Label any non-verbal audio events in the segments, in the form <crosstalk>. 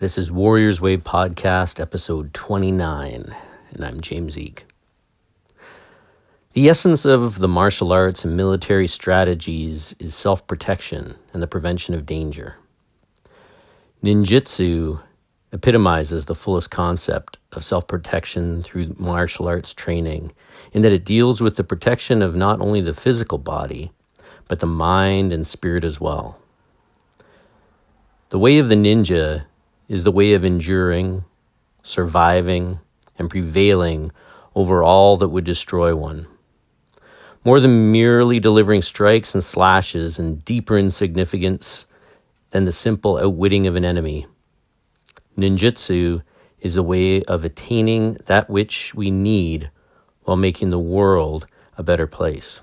This is Warriors Way Podcast, episode 29, and I'm James Eek. The essence of the martial arts and military strategies is self protection and the prevention of danger. Ninjutsu epitomizes the fullest concept of self protection through martial arts training, in that it deals with the protection of not only the physical body, but the mind and spirit as well. The way of the ninja is the way of enduring, surviving, and prevailing over all that would destroy one. More than merely delivering strikes and slashes, and deeper in significance than the simple outwitting of an enemy. Ninjutsu is a way of attaining that which we need while making the world a better place.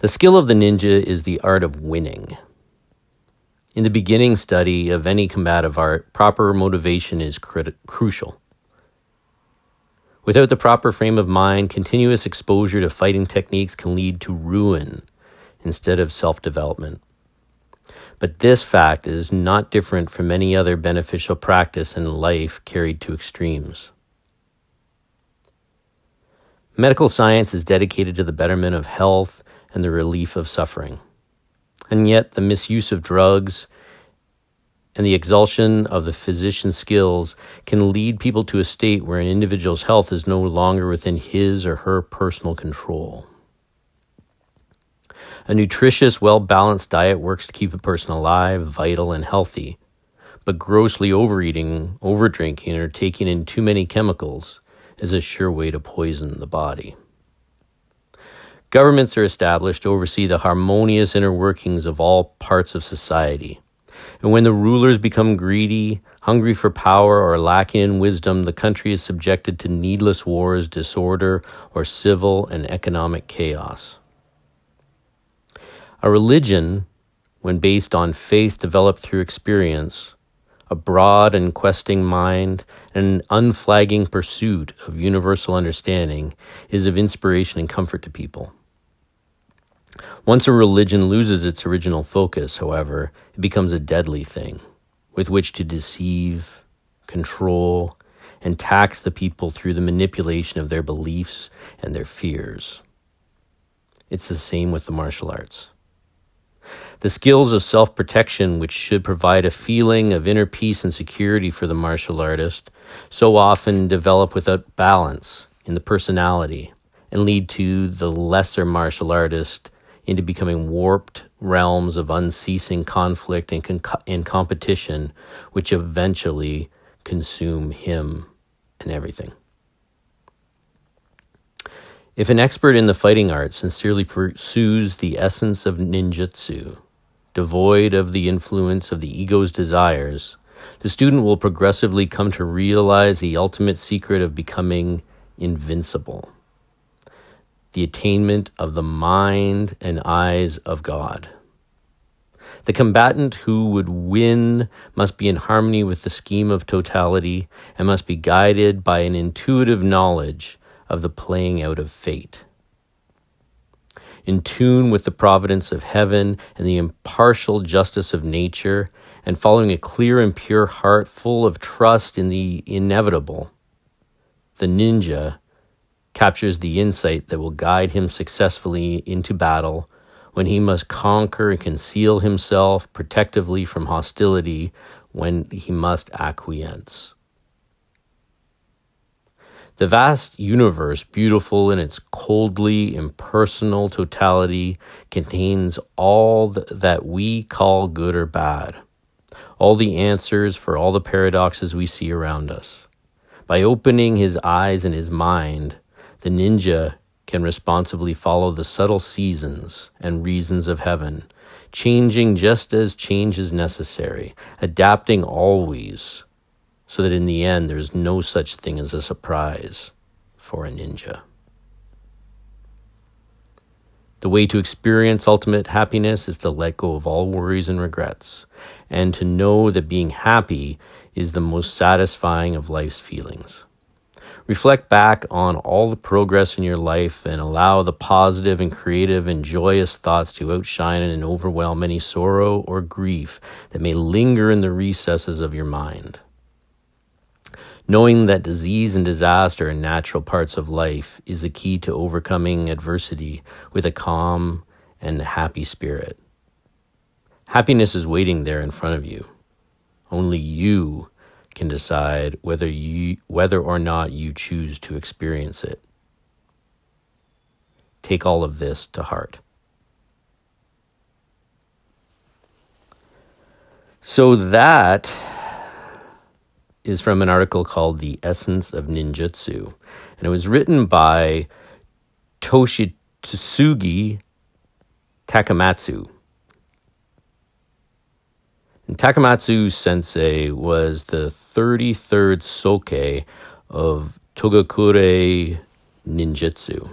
The skill of the ninja is the art of winning. In the beginning study of any combative art, proper motivation is crit- crucial. Without the proper frame of mind, continuous exposure to fighting techniques can lead to ruin instead of self development. But this fact is not different from any other beneficial practice in life carried to extremes. Medical science is dedicated to the betterment of health and the relief of suffering. And yet, the misuse of drugs and the exaltation of the physician's skills can lead people to a state where an individual's health is no longer within his or her personal control. A nutritious, well balanced diet works to keep a person alive, vital, and healthy. But grossly overeating, overdrinking, or taking in too many chemicals is a sure way to poison the body. Governments are established to oversee the harmonious inner workings of all parts of society. And when the rulers become greedy, hungry for power, or lacking in wisdom, the country is subjected to needless wars, disorder, or civil and economic chaos. A religion, when based on faith developed through experience, a broad and questing mind, and an unflagging pursuit of universal understanding, is of inspiration and comfort to people. Once a religion loses its original focus, however, it becomes a deadly thing with which to deceive, control, and tax the people through the manipulation of their beliefs and their fears. It's the same with the martial arts. The skills of self protection, which should provide a feeling of inner peace and security for the martial artist, so often develop without balance in the personality and lead to the lesser martial artist into becoming warped realms of unceasing conflict and, con- and competition, which eventually consume him and everything. If an expert in the fighting art sincerely pursues the essence of ninjutsu, devoid of the influence of the ego's desires, the student will progressively come to realize the ultimate secret of becoming invincible the attainment of the mind and eyes of God. The combatant who would win must be in harmony with the scheme of totality and must be guided by an intuitive knowledge of the playing out of fate. In tune with the providence of heaven and the impartial justice of nature, and following a clear and pure heart full of trust in the inevitable, the ninja captures the insight that will guide him successfully into battle when he must conquer and conceal himself protectively from hostility when he must acquiesce. The vast universe, beautiful in its coldly impersonal totality, contains all that we call good or bad, all the answers for all the paradoxes we see around us. By opening his eyes and his mind, the ninja can responsibly follow the subtle seasons and reasons of heaven, changing just as change is necessary, adapting always, so that in the end there's no such thing as a surprise for a ninja. The way to experience ultimate happiness is to let go of all worries and regrets, and to know that being happy is the most satisfying of life's feelings. Reflect back on all the progress in your life and allow the positive and creative and joyous thoughts to outshine and overwhelm any sorrow or grief that may linger in the recesses of your mind. Knowing that disease and disaster are natural parts of life is the key to overcoming adversity with a calm and happy spirit. Happiness is waiting there in front of you. Only you can decide whether you whether or not you choose to experience it. Take all of this to heart. So that is from an article called The Essence of Ninjutsu. And it was written by Toshitsugu Takamatsu. And Takamatsu sensei was the 33rd soke of Togakure Ninjutsu.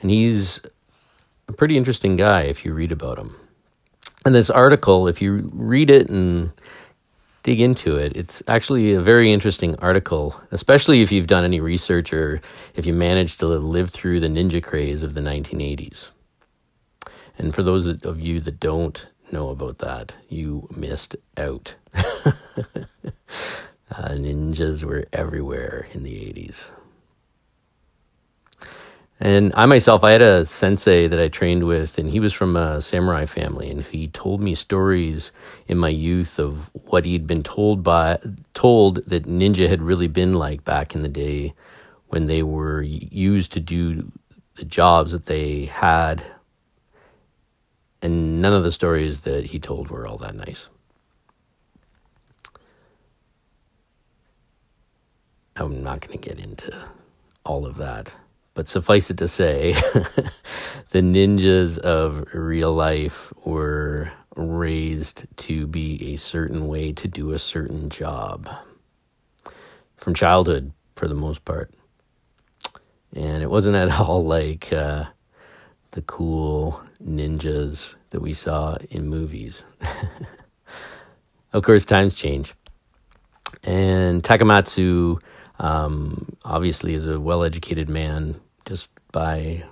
And he's a pretty interesting guy if you read about him. And this article, if you read it and dig into it, it's actually a very interesting article, especially if you've done any research or if you managed to live through the ninja craze of the 1980s. And for those of you that don't know about that, you missed out. <laughs> uh, ninjas were everywhere in the 80s. And I myself, I had a sensei that I trained with, and he was from a samurai family, and he told me stories in my youth of what he'd been told by told that ninja had really been like back in the day when they were used to do the jobs that they had. And none of the stories that he told were all that nice. I'm not going to get into all of that. But suffice it to say, <laughs> the ninjas of real life were raised to be a certain way to do a certain job from childhood, for the most part. And it wasn't at <laughs> all like uh, the cool ninjas that we saw in movies. <laughs> of course, times change. And Takamatsu um, obviously, is a well educated man just by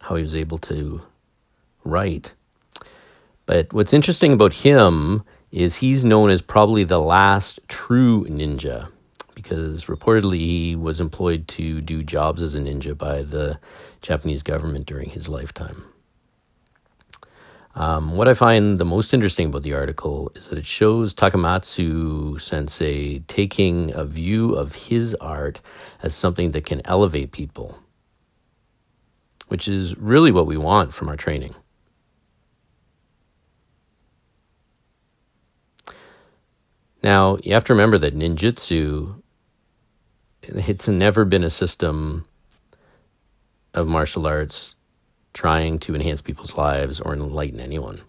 how he was able to write. But what's interesting about him is he's known as probably the last true ninja because reportedly he was employed to do jobs as a ninja by the Japanese government during his lifetime. Um, what I find the most interesting about the article is that it shows Takamatsu sensei taking a view of his art as something that can elevate people, which is really what we want from our training. Now, you have to remember that ninjutsu, it's never been a system of martial arts trying to enhance people's lives or enlighten anyone.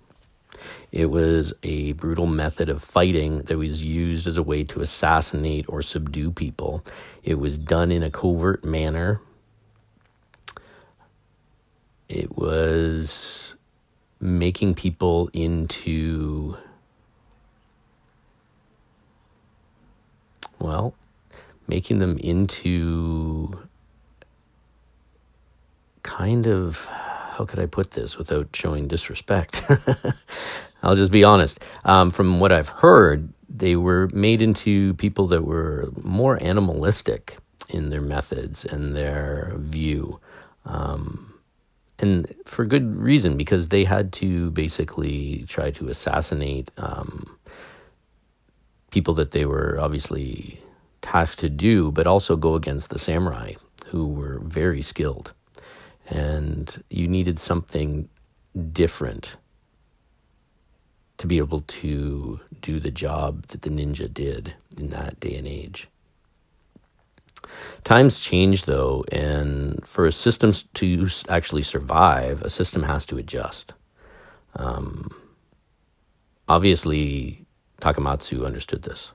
It was a brutal method of fighting that was used as a way to assassinate or subdue people. It was done in a covert manner. It was making people into, well, making them into kind of how could I put this without showing disrespect? <laughs> I'll just be honest. Um, from what I've heard, they were made into people that were more animalistic in their methods and their view. Um, and for good reason, because they had to basically try to assassinate um, people that they were obviously tasked to do, but also go against the samurai, who were very skilled and you needed something different to be able to do the job that the ninja did in that day and age. Times change though, and for a system to actually survive, a system has to adjust. Um, obviously, Takamatsu understood this.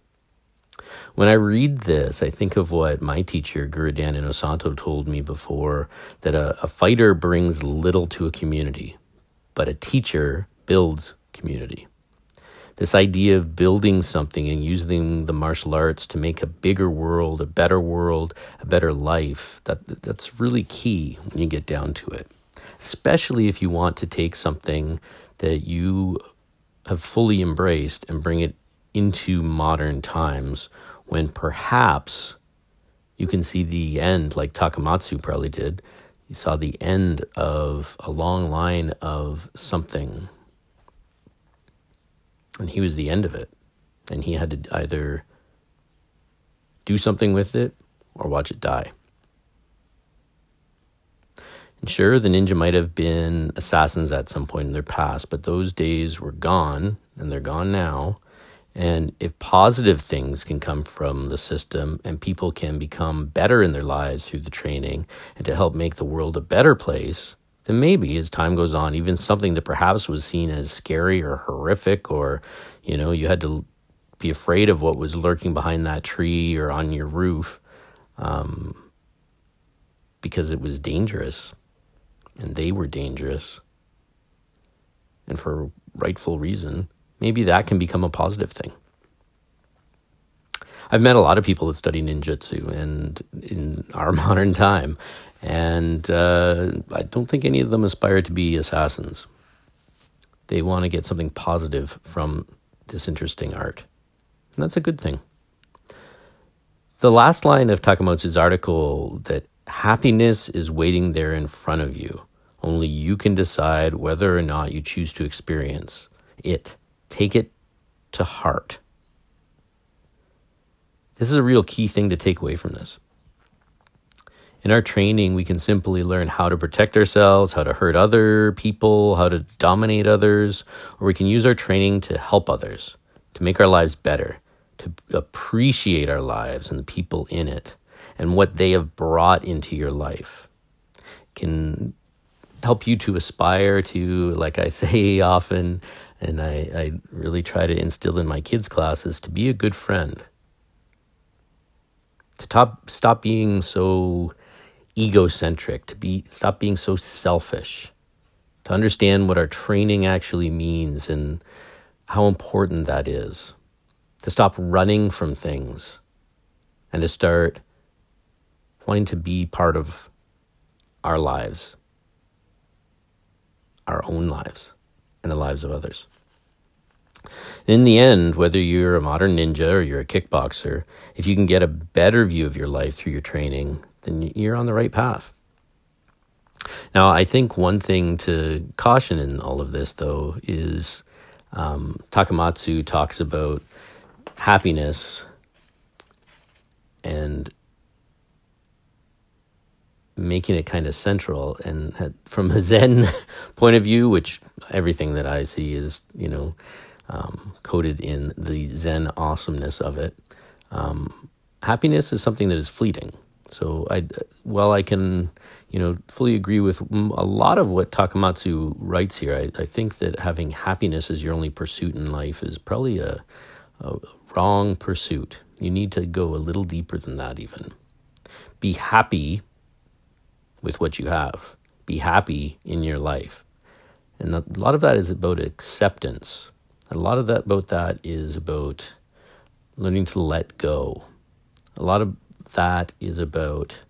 When I read this, I think of what my teacher, Guru Dan Inosanto, told me before that a, a fighter brings little to a community, but a teacher builds community. This idea of building something and using the martial arts to make a bigger world, a better world, a better life, that, that's really key when you get down to it. Especially if you want to take something that you have fully embraced and bring it into modern times when perhaps you can see the end, like Takamatsu probably did. You saw the end of a long line of something. And he was the end of it. And he had to either do something with it or watch it die. And sure, the ninja might have been assassins at some point in their past, but those days were gone, and they're gone now. And if positive things can come from the system and people can become better in their lives through the training and to help make the world a better place, then maybe as time goes on, even something that perhaps was seen as scary or horrific, or, you know, you had to be afraid of what was lurking behind that tree or on your roof um, because it was dangerous. And they were dangerous. And for rightful reason maybe that can become a positive thing. I've met a lot of people that study ninjutsu and in our <laughs> modern time, and uh, I don't think any of them aspire to be assassins. They want to get something positive from this interesting art, and that's a good thing. The last line of Takamatsu's article that happiness is waiting there in front of you. Only you can decide whether or not you choose to experience it. Take it to heart. This is a real key thing to take away from this. In our training, we can simply learn how to protect ourselves, how to hurt other people, how to dominate others, or we can use our training to help others, to make our lives better, to appreciate our lives and the people in it and what they have brought into your life. Can help you to aspire to, like I <laughs> say often, and I, I really try to instill in my kids' classes to be a good friend. To top, stop being so egocentric, to be stop being so selfish, to understand what our training actually means and how important that is. To stop running from things and to start wanting to be part of our lives, our own lives, and the lives of others. In the end, whether you're a modern ninja or you're a kickboxer, if you can get a better view of your life through your training, then you're on the right path. Now, I think one thing to caution in all of this, though, is um, Takamatsu talks about happiness and making it kind of central. And from a Zen <laughs> point of view, which everything that I see is, you know, um, coded in the Zen awesomeness of it. Um, happiness is something that is fleeting. So I, while I can, you know, fully agree with a lot of what Takamatsu writes here, I, I think that having happiness as your only pursuit in life is probably a, a wrong pursuit. You need to go a little deeper than that, even. Be happy with what you have. Be happy in your life. And a lot of that is about acceptance a lot of that about that is about learning to let go. A lot of that is about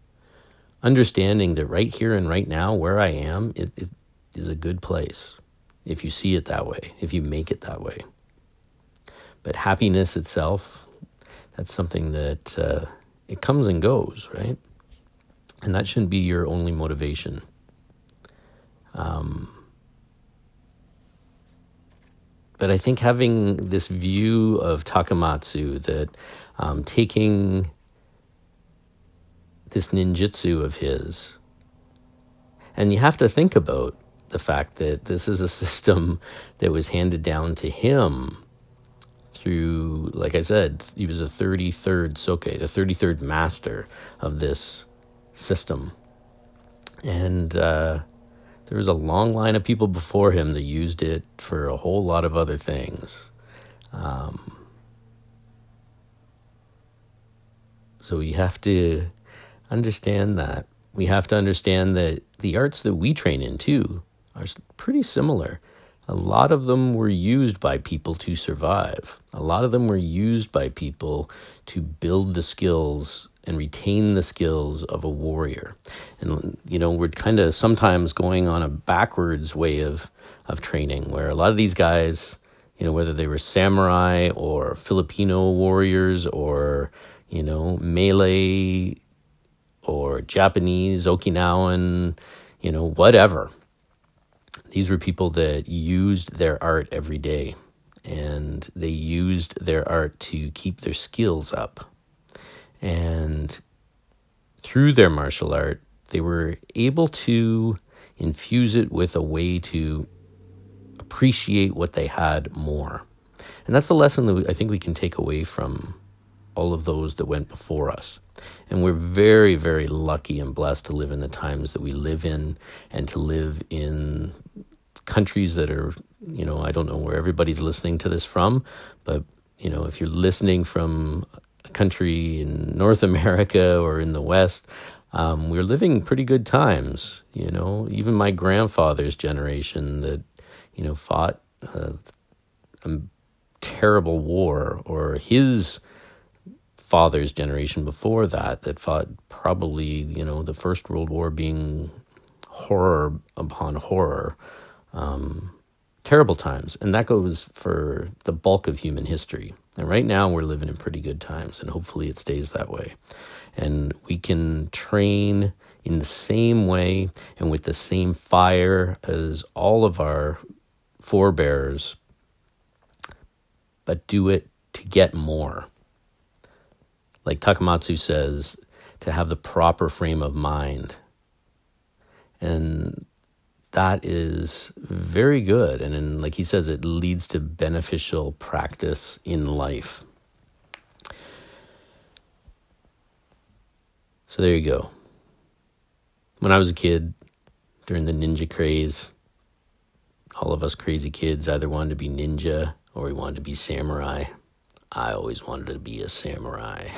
understanding that right here and right now, where I am, it, it is a good place if you see it that way, if you make it that way. But happiness itself, that's something that uh, it comes and goes, right? And that shouldn't be your only motivation. Um, but I think having this view of Takamatsu that um, taking this ninjutsu of his, and you have to think about the fact that this is a <laughs> system that was handed down to him through, like I said, he was a 33rd Soke, the 33rd master of this system. And, uh, there was a long line of people before him that used it for a whole lot of other things. Um, so we have to understand that. We have to understand that the arts that we train in too are pretty similar. a lot of them were used by people to survive. A lot of them were used by people to build the skills and retain the skills of a warrior. And you know, we're kind of sometimes going on a backwards way of of training where a lot of these guys, you know, whether they were samurai or Filipino warriors or, you know, Malay or Japanese, Okinawan, you know, whatever. These were people that used their art every day and they used their art to keep their skills up. And through their martial art, they were able to infuse it with a way to appreciate what they had more. And that's the lesson that I think we can take away from all of those that went before us. And we're very, very lucky and blessed to live in the times that we live in and to live in countries that are, you know, I don't know where everybody's listening to this from, but, you know, if you're listening from a country in North America or in the West, um, we're living pretty good times. You know, even my grandfather's generation that, you know, fought a terrible war, or his father's generation before that that fought probably you know the first world war being horror upon horror um, terrible times and that goes for the bulk of human history and right now we're living in pretty good times and hopefully it stays that way and we can train in the same way and with the same fire as all of our forebears but do it to get more like Takamatsu says, to have the proper frame of mind. And that is very good. And then, like he says, it leads to beneficial practice in life. So there you go. When I was a kid, during the ninja craze, all of us crazy kids either wanted to be ninja or we wanted to be samurai. I always wanted to be a samurai.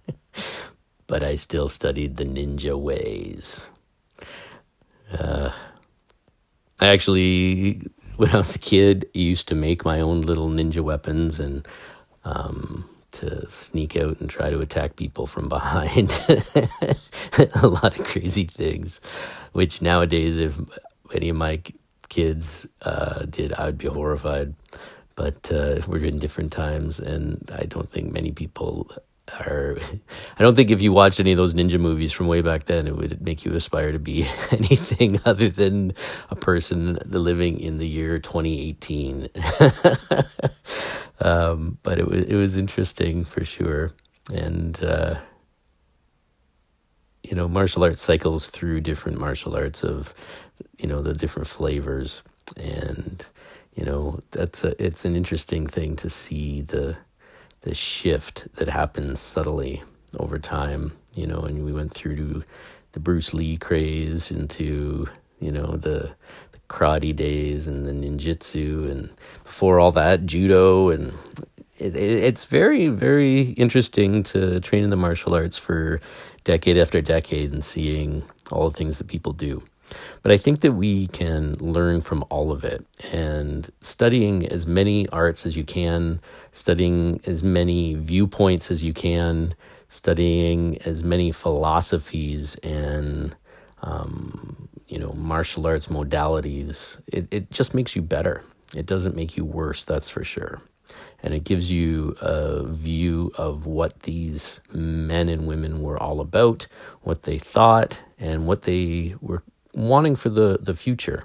<laughs> but I still studied the ninja ways. Uh, I actually, when I was a kid, used to make my own little ninja weapons and um, to sneak out and try to attack people from <laughs> behind. a lot of crazy things, which nowadays, if any of my kids uh, did, I would be horrified but uh, we're in different times, and I don't think many people are. <laughs> I don't think if you watched any of those ninja movies from way back then, it would make you aspire to be <laughs> anything other than a person living in the year 2018. <laughs> um, but it was it was interesting for sure, and. Uh, you know, martial arts cycles through different martial arts of, you know, the different flavors. And you know that's a, it's an interesting thing to see the the shift that happens subtly over time you know and we went through the Bruce Lee craze into you know the, the karate days and the ninjutsu and before all that judo and it, it, it's very very interesting to train in the martial arts for decade after decade and seeing all the things that people do but I think that we can learn from all of it and studying as many arts as you can, studying as many viewpoints as you can, studying as many philosophies and um, you know martial arts modalities. It it just makes you better. It doesn't make you worse, that's for sure. And it gives you a view of what these men and women were all about, what they thought, and what they were wanting for the, the future.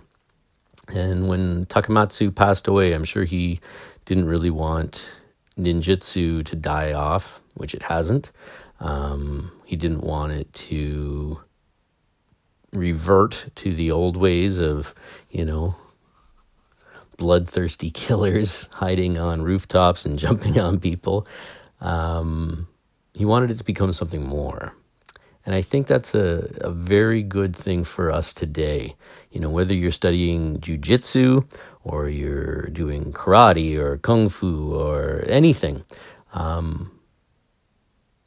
And when Takamatsu passed away, I'm sure he didn't really want ninjutsu to die off, which it hasn't. Um, he didn't want it to revert to the old ways of, you know, bloodthirsty <laughs> killers hiding on rooftops and <laughs> jumping on people. Um, he wanted it to become something more. And I think that's a, a very good thing for us today. You know, whether you're studying jujitsu or you're doing karate or kung fu or anything, um,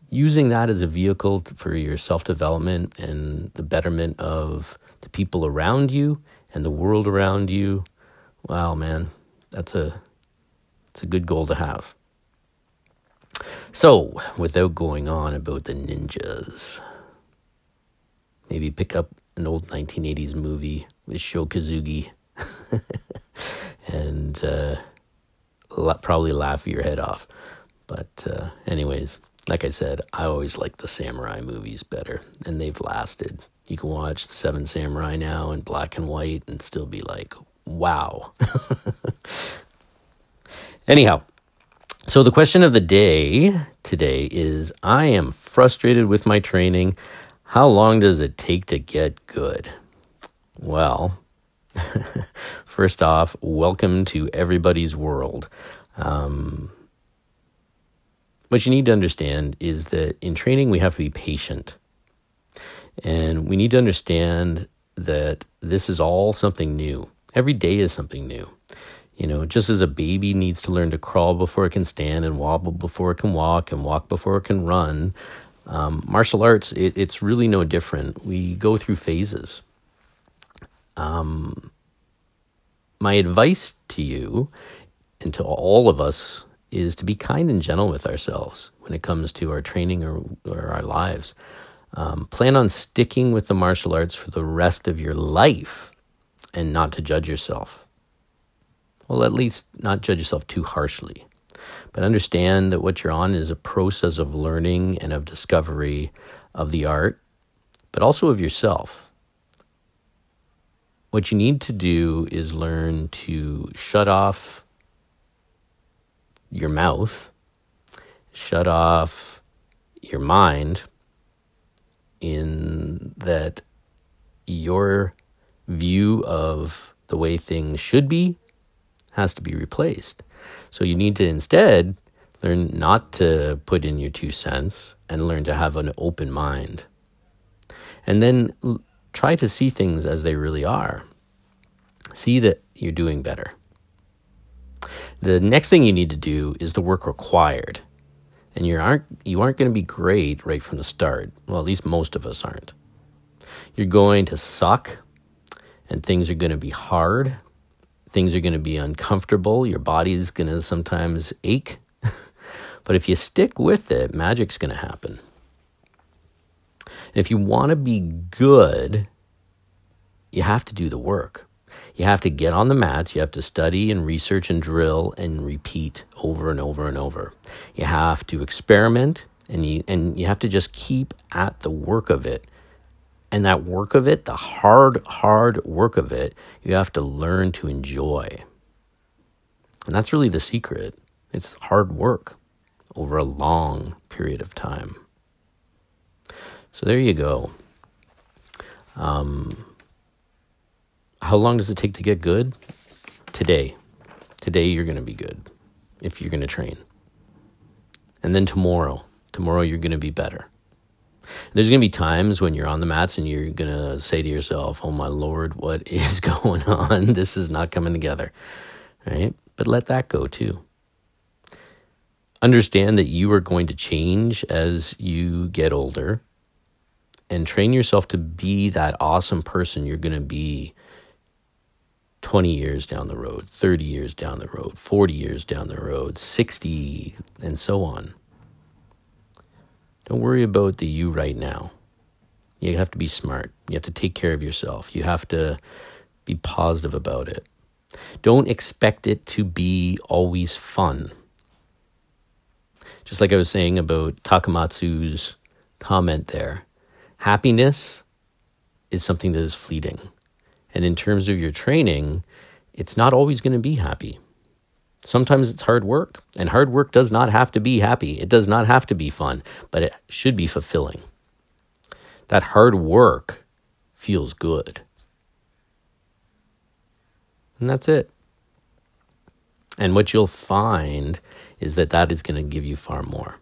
using that as a vehicle for your self development and the betterment of the people around you and the world around you Wow, man, that's a it's a good goal to have. So, without going on about the ninjas, maybe pick up an old 1980s movie with Sho Kosugi <laughs> and uh, probably laugh your head off. But, uh, anyways, like I said, I always like the samurai movies better, and they've lasted. You can watch The Seven Samurai now in black and white and still be like, wow. <laughs> Anyhow, so the question of the day today is I am frustrated with my training. How long does it take to get good? Well, <laughs> first off, welcome to everybody's world. Um, what you need to understand is that in training, we have to be patient. And we need to understand that this is all something new. Every day is something new. You know, just as a baby needs to learn to crawl before it can stand and wobble before it can walk and walk before it can run, um, martial arts, it, it's really no different. We go through phases. Um, my advice to you and to all of us is to be kind and gentle with ourselves when it comes to our training or, or our lives. Um, plan on sticking with the martial arts for the rest of your life and not to judge yourself. Well, at least not judge yourself too harshly. But understand that what you're on is a process of learning and of discovery of the art, but also of yourself. What you need to do is learn to shut off your mouth, shut off your mind, in that your view of the way things should be has to be replaced. So you need to instead learn not to put in your two cents and learn to have an open mind. And then try to see things as they really are. See that you're doing better. The next thing you need to do is the work required. And you aren't you aren't going to be great right from the start. Well, at least most of us aren't. You're going to suck and things are going to be hard. Things are going to be uncomfortable. Your body is going to sometimes ache. <laughs> but if you stick with it, magic's going to happen. And if you want to be good, you have to do the work. You have to get on the mats, you have to study and research and drill and repeat over and over and over. You have to experiment and you and you have to just keep at the work of it. And that work of it, the hard, hard work of it, you have to learn to enjoy. And that's really the secret. It's hard work over a long period of time. So there you go. Um, how long does it take to get good? Today. Today you're going to be good if you're going to train. And then tomorrow. Tomorrow you're going to be better. There's going to be times when you're on the mats and you're going to say to yourself, "Oh my lord, what <laughs> is going on? This is not coming together." Right? But let that go too. Understand that you are going to change as you get older and train yourself to be that awesome person you're going to be 20 years down the road, 30 years down the road, 40 years down the road, 60, and so on. Don't worry about the you right now. You have to be smart. You have to take care of yourself. You have to be positive about it. Don't expect it to be always fun. Just like I was saying about Takamatsu's comment there, happiness is something that is fleeting. And in terms of your training, it's not always going to be happy. Sometimes it's hard work, and hard work does not have to be happy. It does not have to be fun, but it should be fulfilling. That hard work feels good. And that's it. And what you'll find is that that is going to give you far more.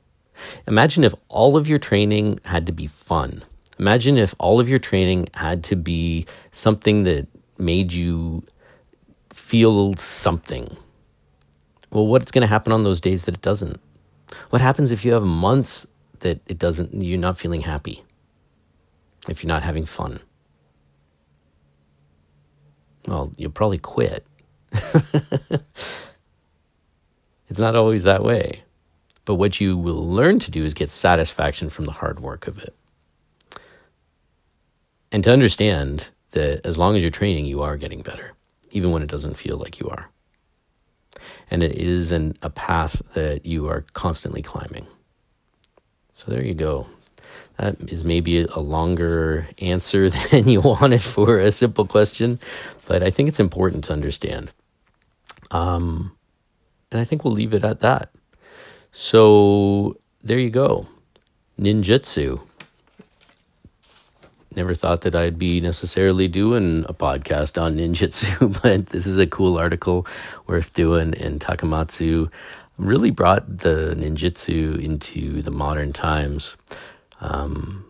Imagine if all of your training had to be fun. Imagine if all of your training had to be something that made you feel something. Well, what's going to happen on those days that it doesn't? What happens if you have months that it doesn't, you're not feeling happy? If you're not having fun? Well, you'll probably quit. <laughs> it's not always that way. But what you will learn to do is get satisfaction from the hard work of it. And to understand that as long as you're training, you are getting better, even when it doesn't feel like you are. And it is an, a path that you are constantly climbing. So there you go. That is maybe a longer answer <laughs> than you wanted for a simple question, but I think it's important to understand. Um, and I think we'll leave it at that. So there you go. Ninjutsu. Never thought that I'd be necessarily doing a podcast on ninjutsu, <laughs> but this is a cool article worth doing. And Takamatsu really brought the ninjutsu into the modern times. Um,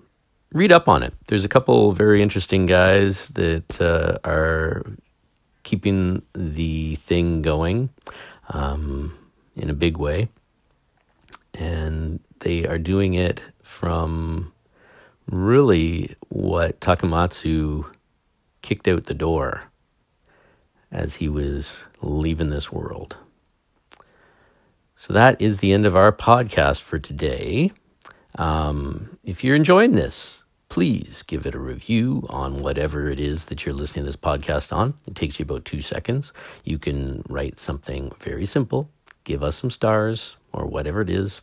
read up on it. There's a couple very interesting guys that uh, are keeping the thing going um, in a big way. And they are doing it from really what Takamatsu kicked out the door as he was leaving this world. So that is the end of our podcast for today. Um, if you're enjoying this, please give it a review on whatever it is that you're listening to this podcast on. It takes you about two seconds. You can write something very simple, give us some stars or whatever it is.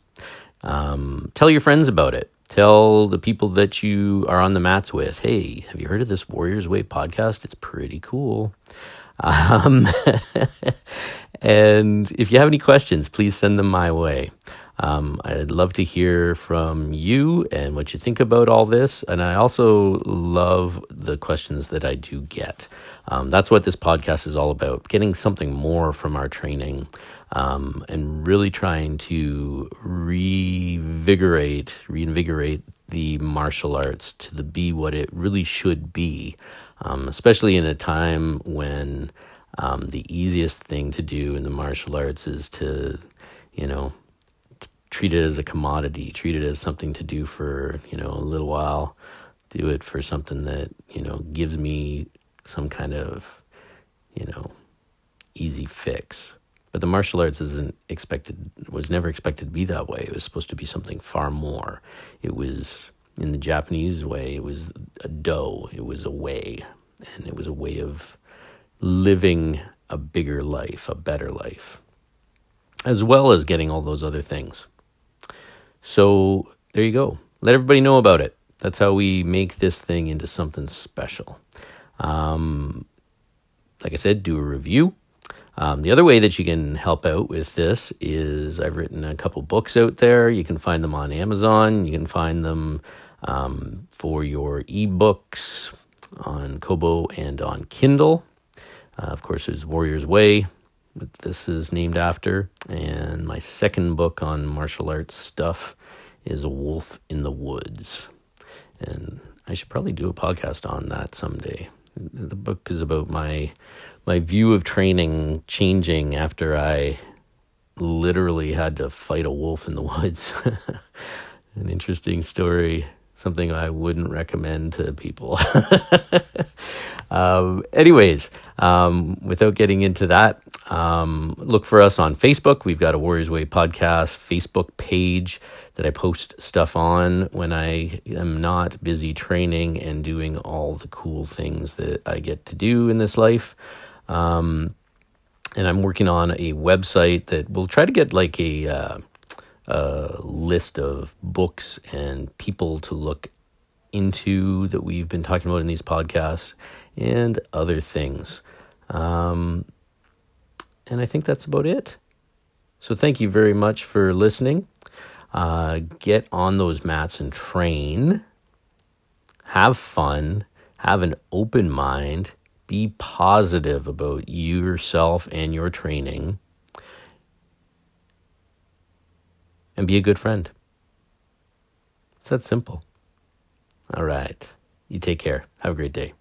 Um, tell your friends about it. Tell the people that you are on the mats with, hey, have you heard of this Warriors Way podcast? It's pretty cool. Um, <laughs> and if you have any questions, please send them my way. Um, I'd love to hear from you and what you think about all this. And I also love the questions that I do get. Um, that's what this podcast is all about getting something more from our training um, and really trying to revigorate, reinvigorate the martial arts to the be what it really should be, um, especially in a time when um, the easiest thing to do in the martial arts is to, you know, treat it as a commodity, treat it as something to do for, you know, a little while, do it for something that, you know, gives me some kind of, you know, easy fix. But the martial arts isn't expected, was never expected to be that way. It was supposed to be something far more. It was, in the Japanese way, it was a do, it was a way, and it was a way of living a bigger life, a better life, as well as getting all those other things. So there you go. Let everybody know about it. That's how we make this thing into something special. Um, like I said, do a review. Um, the other way that you can help out with this is I've written a couple books out there. You can find them on Amazon. You can find them um, for your ebooks on Kobo and on Kindle. Uh, of course, there's Warrior's Way, what this is named after. And my second book on martial arts stuff is A Wolf in the Woods. And I should probably do a podcast on that someday. The book is about my my view of training changing after I literally had to fight a wolf in the woods. <laughs> An interesting story, something I wouldn't recommend to people. <laughs> um, anyways, um, without getting into that, um, look for us on Facebook. We've got a Warriors Way podcast Facebook page that I post stuff on when I am not busy training and doing all the cool things that I get to do in this life. Um, and I'm working on a website that will try to get like a, uh, a list of books and people to look into that we've been talking about in these podcasts and other things. Um, and I think that's about it. So thank you very much for listening. Uh, get on those mats and train. Have fun. Have an open mind. Be positive about yourself and your training. And be a good friend. It's that simple. All right. You take care. Have a great day.